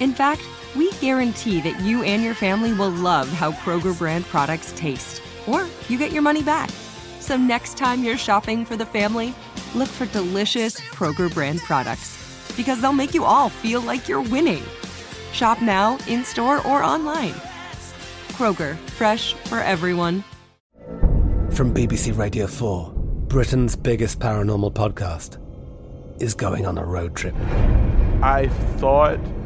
In fact, we guarantee that you and your family will love how Kroger brand products taste, or you get your money back. So next time you're shopping for the family, look for delicious Kroger brand products because they'll make you all feel like you're winning. Shop now, in store, or online. Kroger, fresh for everyone. From BBC Radio 4, Britain's biggest paranormal podcast is going on a road trip. I thought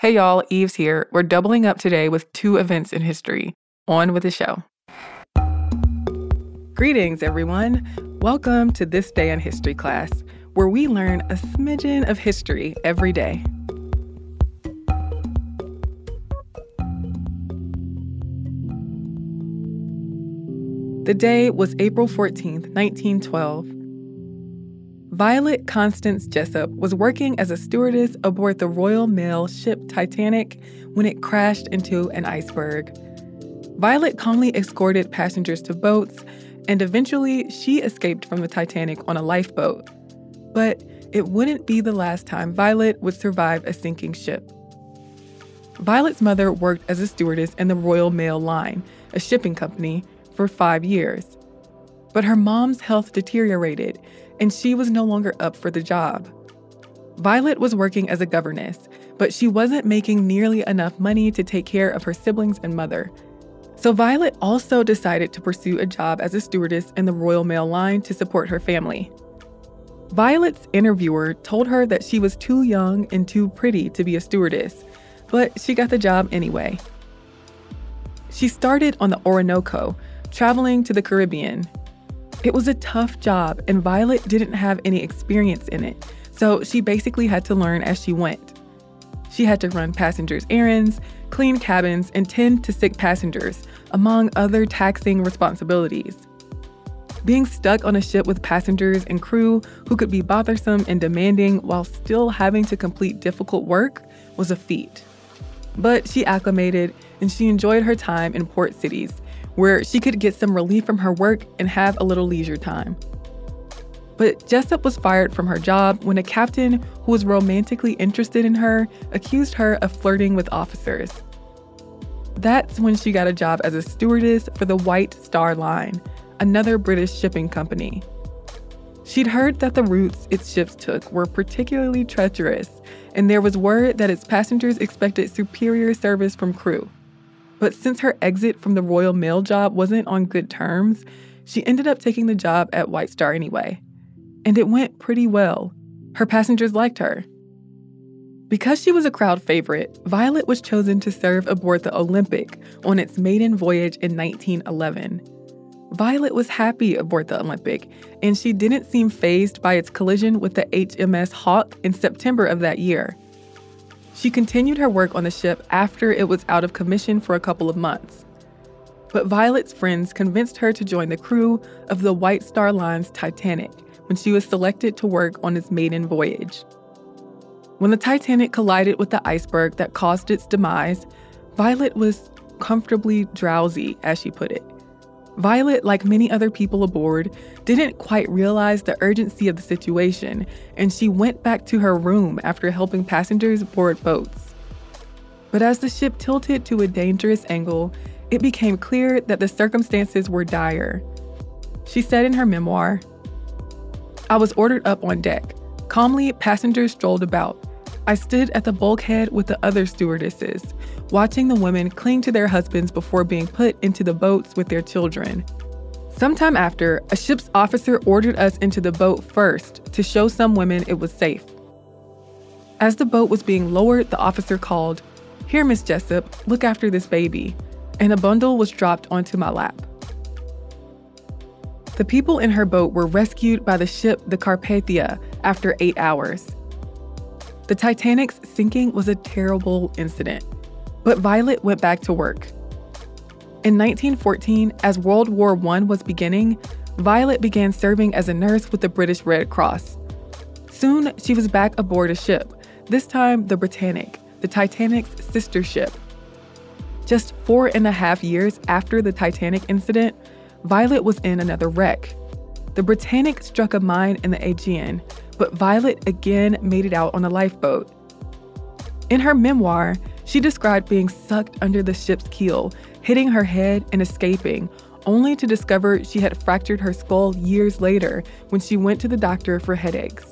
Hey y'all, Eves here. We're doubling up today with two events in history. On with the show. Greetings, everyone. Welcome to This Day in History class, where we learn a smidgen of history every day. The day was April 14th, 1912. Violet Constance Jessup was working as a stewardess aboard the Royal Mail ship Titanic when it crashed into an iceberg. Violet calmly escorted passengers to boats, and eventually she escaped from the Titanic on a lifeboat. But it wouldn't be the last time Violet would survive a sinking ship. Violet's mother worked as a stewardess in the Royal Mail Line, a shipping company, for five years. But her mom's health deteriorated, and she was no longer up for the job. Violet was working as a governess, but she wasn't making nearly enough money to take care of her siblings and mother. So Violet also decided to pursue a job as a stewardess in the Royal Mail line to support her family. Violet's interviewer told her that she was too young and too pretty to be a stewardess, but she got the job anyway. She started on the Orinoco, traveling to the Caribbean. It was a tough job, and Violet didn't have any experience in it, so she basically had to learn as she went. She had to run passengers' errands, clean cabins, and tend to sick passengers, among other taxing responsibilities. Being stuck on a ship with passengers and crew who could be bothersome and demanding while still having to complete difficult work was a feat. But she acclimated and she enjoyed her time in port cities where she could get some relief from her work and have a little leisure time. But Jessup was fired from her job when a captain who was romantically interested in her accused her of flirting with officers. That's when she got a job as a stewardess for the White Star Line, another British shipping company. She'd heard that the routes its ships took were particularly treacherous, and there was word that its passengers expected superior service from crew. But since her exit from the Royal Mail job wasn't on good terms, she ended up taking the job at White Star anyway. And it went pretty well. Her passengers liked her. Because she was a crowd favorite, Violet was chosen to serve aboard the Olympic on its maiden voyage in 1911. Violet was happy aboard the Olympic, and she didn't seem phased by its collision with the HMS Hawke in September of that year. She continued her work on the ship after it was out of commission for a couple of months. but Violet's friends convinced her to join the crew of the White Star Line's Titanic when she was selected to work on its maiden voyage. When the Titanic collided with the iceberg that caused its demise, Violet was comfortably drowsy, as she put it. Violet, like many other people aboard, didn't quite realize the urgency of the situation, and she went back to her room after helping passengers board boats. But as the ship tilted to a dangerous angle, it became clear that the circumstances were dire. She said in her memoir, I was ordered up on deck. Calmly, passengers strolled about. I stood at the bulkhead with the other stewardesses, watching the women cling to their husbands before being put into the boats with their children. Sometime after, a ship's officer ordered us into the boat first to show some women it was safe. As the boat was being lowered, the officer called, Here, Miss Jessup, look after this baby. And a bundle was dropped onto my lap. The people in her boat were rescued by the ship the Carpathia after eight hours. The Titanic's sinking was a terrible incident, but Violet went back to work. In 1914, as World War I was beginning, Violet began serving as a nurse with the British Red Cross. Soon, she was back aboard a ship, this time the Britannic, the Titanic's sister ship. Just four and a half years after the Titanic incident, Violet was in another wreck. The Britannic struck a mine in the Aegean, but Violet again made it out on a lifeboat. In her memoir, she described being sucked under the ship's keel, hitting her head and escaping, only to discover she had fractured her skull years later when she went to the doctor for headaches.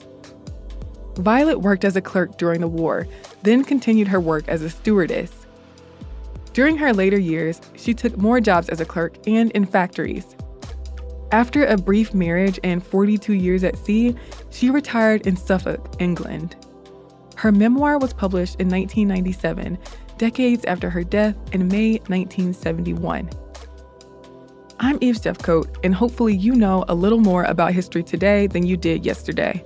Violet worked as a clerk during the war, then continued her work as a stewardess. During her later years, she took more jobs as a clerk and in factories. After a brief marriage and 42 years at sea, she retired in Suffolk, England. Her memoir was published in 1997, decades after her death in May 1971. I'm Eves Jeffcoat, and hopefully, you know a little more about history today than you did yesterday.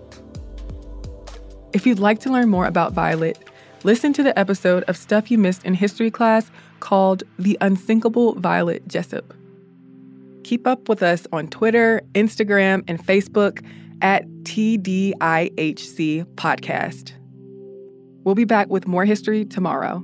If you'd like to learn more about Violet, listen to the episode of Stuff You Missed in History class called The Unsinkable Violet Jessup. Keep up with us on Twitter, Instagram, and Facebook at TDIHC Podcast. We'll be back with more history tomorrow.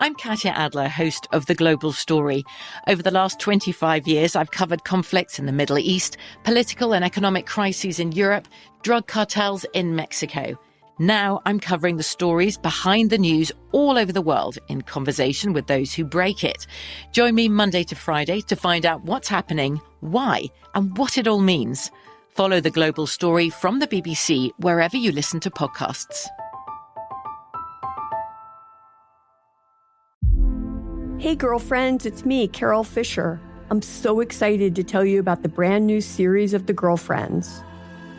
I'm Katya Adler, host of The Global Story. Over the last 25 years, I've covered conflicts in the Middle East, political and economic crises in Europe, drug cartels in Mexico. Now I'm covering the stories behind the news all over the world in conversation with those who break it. Join me Monday to Friday to find out what's happening, why, and what it all means. Follow the global story from the BBC wherever you listen to podcasts. Hey, girlfriends, it's me, Carol Fisher. I'm so excited to tell you about the brand new series of The Girlfriends.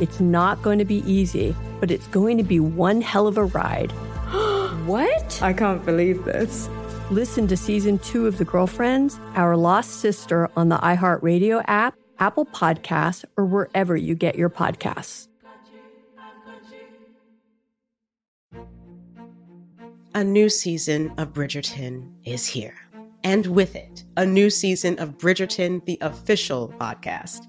It's not going to be easy, but it's going to be one hell of a ride. what? I can't believe this. Listen to season two of The Girlfriends, Our Lost Sister on the iHeartRadio app, Apple Podcasts, or wherever you get your podcasts. A new season of Bridgerton is here and with it, a new season of Bridgerton, the official podcast.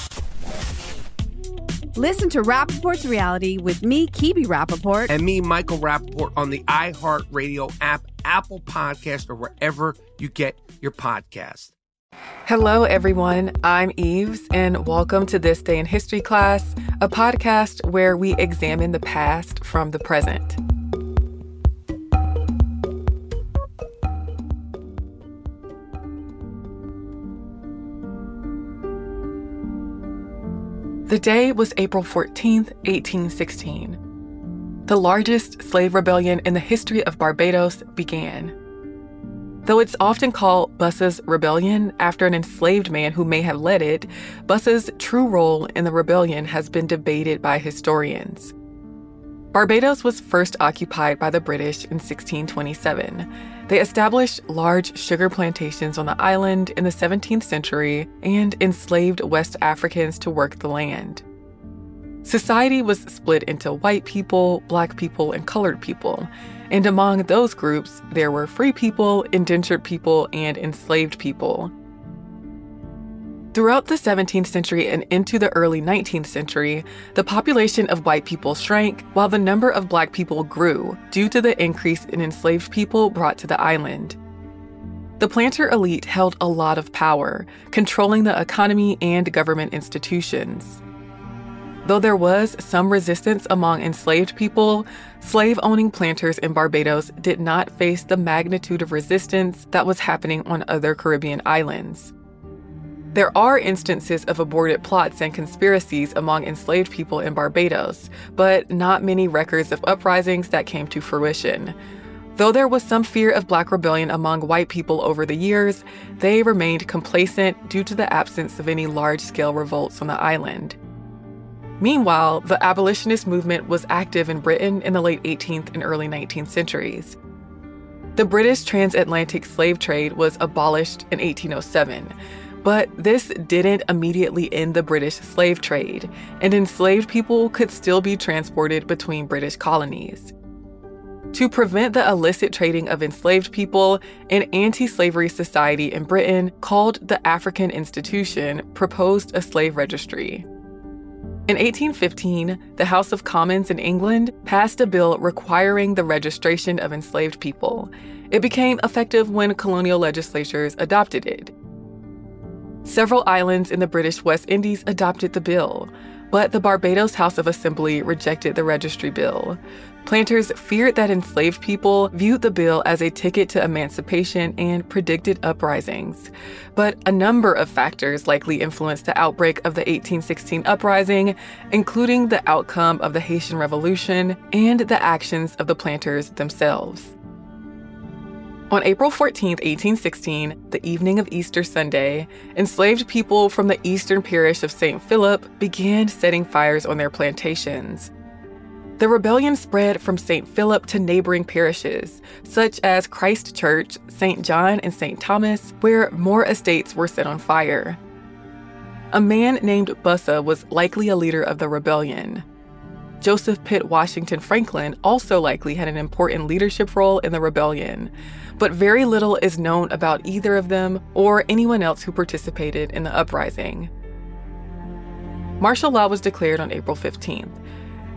Listen to Rapaport's reality with me, Kebe Rapaport. and me, Michael Rapaport, on the iHeartRadio app, Apple Podcast, or wherever you get your podcast. Hello, everyone. I'm Eves, and welcome to This Day in History class, a podcast where we examine the past from the present. The day was April 14, 1816. The largest slave rebellion in the history of Barbados began. Though it's often called Bussa's Rebellion after an enslaved man who may have led it, Bussa's true role in the rebellion has been debated by historians. Barbados was first occupied by the British in 1627. They established large sugar plantations on the island in the 17th century and enslaved West Africans to work the land. Society was split into white people, black people, and colored people. And among those groups, there were free people, indentured people, and enslaved people. Throughout the 17th century and into the early 19th century, the population of white people shrank while the number of black people grew due to the increase in enslaved people brought to the island. The planter elite held a lot of power, controlling the economy and government institutions. Though there was some resistance among enslaved people, slave owning planters in Barbados did not face the magnitude of resistance that was happening on other Caribbean islands. There are instances of aborted plots and conspiracies among enslaved people in Barbados, but not many records of uprisings that came to fruition. Though there was some fear of black rebellion among white people over the years, they remained complacent due to the absence of any large scale revolts on the island. Meanwhile, the abolitionist movement was active in Britain in the late 18th and early 19th centuries. The British transatlantic slave trade was abolished in 1807, but this didn't immediately end the British slave trade, and enslaved people could still be transported between British colonies. To prevent the illicit trading of enslaved people, an anti slavery society in Britain called the African Institution proposed a slave registry. In 1815, the House of Commons in England passed a bill requiring the registration of enslaved people. It became effective when colonial legislatures adopted it. Several islands in the British West Indies adopted the bill, but the Barbados House of Assembly rejected the registry bill. Planters feared that enslaved people viewed the bill as a ticket to emancipation and predicted uprisings. But a number of factors likely influenced the outbreak of the 1816 uprising, including the outcome of the Haitian Revolution and the actions of the planters themselves. On April 14, 1816, the evening of Easter Sunday, enslaved people from the eastern parish of St. Philip began setting fires on their plantations. The rebellion spread from St. Philip to neighboring parishes, such as Christ Church, St. John, and St. Thomas, where more estates were set on fire. A man named Bussa was likely a leader of the rebellion. Joseph Pitt Washington Franklin also likely had an important leadership role in the rebellion, but very little is known about either of them or anyone else who participated in the uprising. Martial law was declared on April 15th.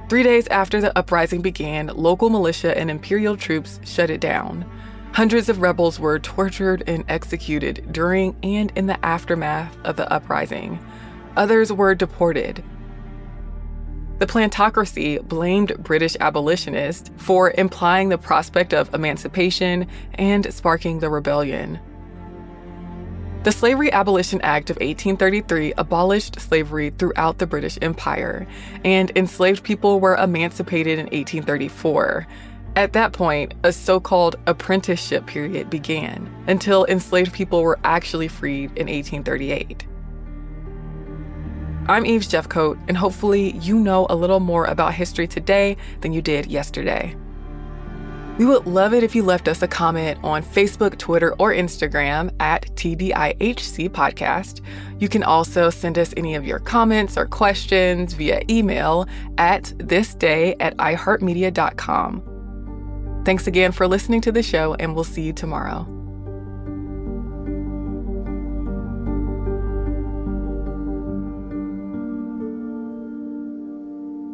Three days after the uprising began, local militia and imperial troops shut it down. Hundreds of rebels were tortured and executed during and in the aftermath of the uprising. Others were deported. The plantocracy blamed British abolitionists for implying the prospect of emancipation and sparking the rebellion. The Slavery Abolition Act of 1833 abolished slavery throughout the British Empire, and enslaved people were emancipated in 1834. At that point, a so called apprenticeship period began until enslaved people were actually freed in 1838. I'm Eves Jeffcoat, and hopefully, you know a little more about history today than you did yesterday. We would love it if you left us a comment on Facebook, Twitter, or Instagram at TDIHC Podcast. You can also send us any of your comments or questions via email at thisday at iHeartMedia.com. Thanks again for listening to the show, and we'll see you tomorrow.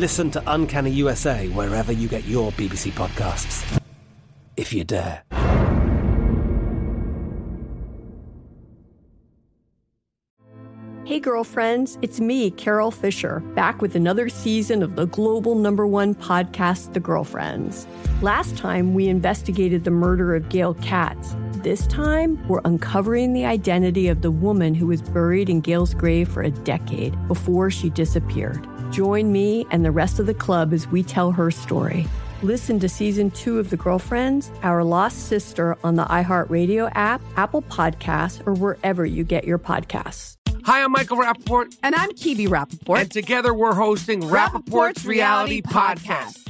Listen to Uncanny USA wherever you get your BBC podcasts. If you dare. Hey, girlfriends, it's me, Carol Fisher, back with another season of the global number one podcast, The Girlfriends. Last time, we investigated the murder of Gail Katz. This time, we're uncovering the identity of the woman who was buried in Gail's grave for a decade before she disappeared. Join me and the rest of the club as we tell her story. Listen to season two of The Girlfriends, Our Lost Sister on the iHeartRadio app, Apple Podcasts, or wherever you get your podcasts. Hi, I'm Michael Rapaport. And I'm Kebe Rapaport. And together we're hosting Rapaport's, Reality Podcast.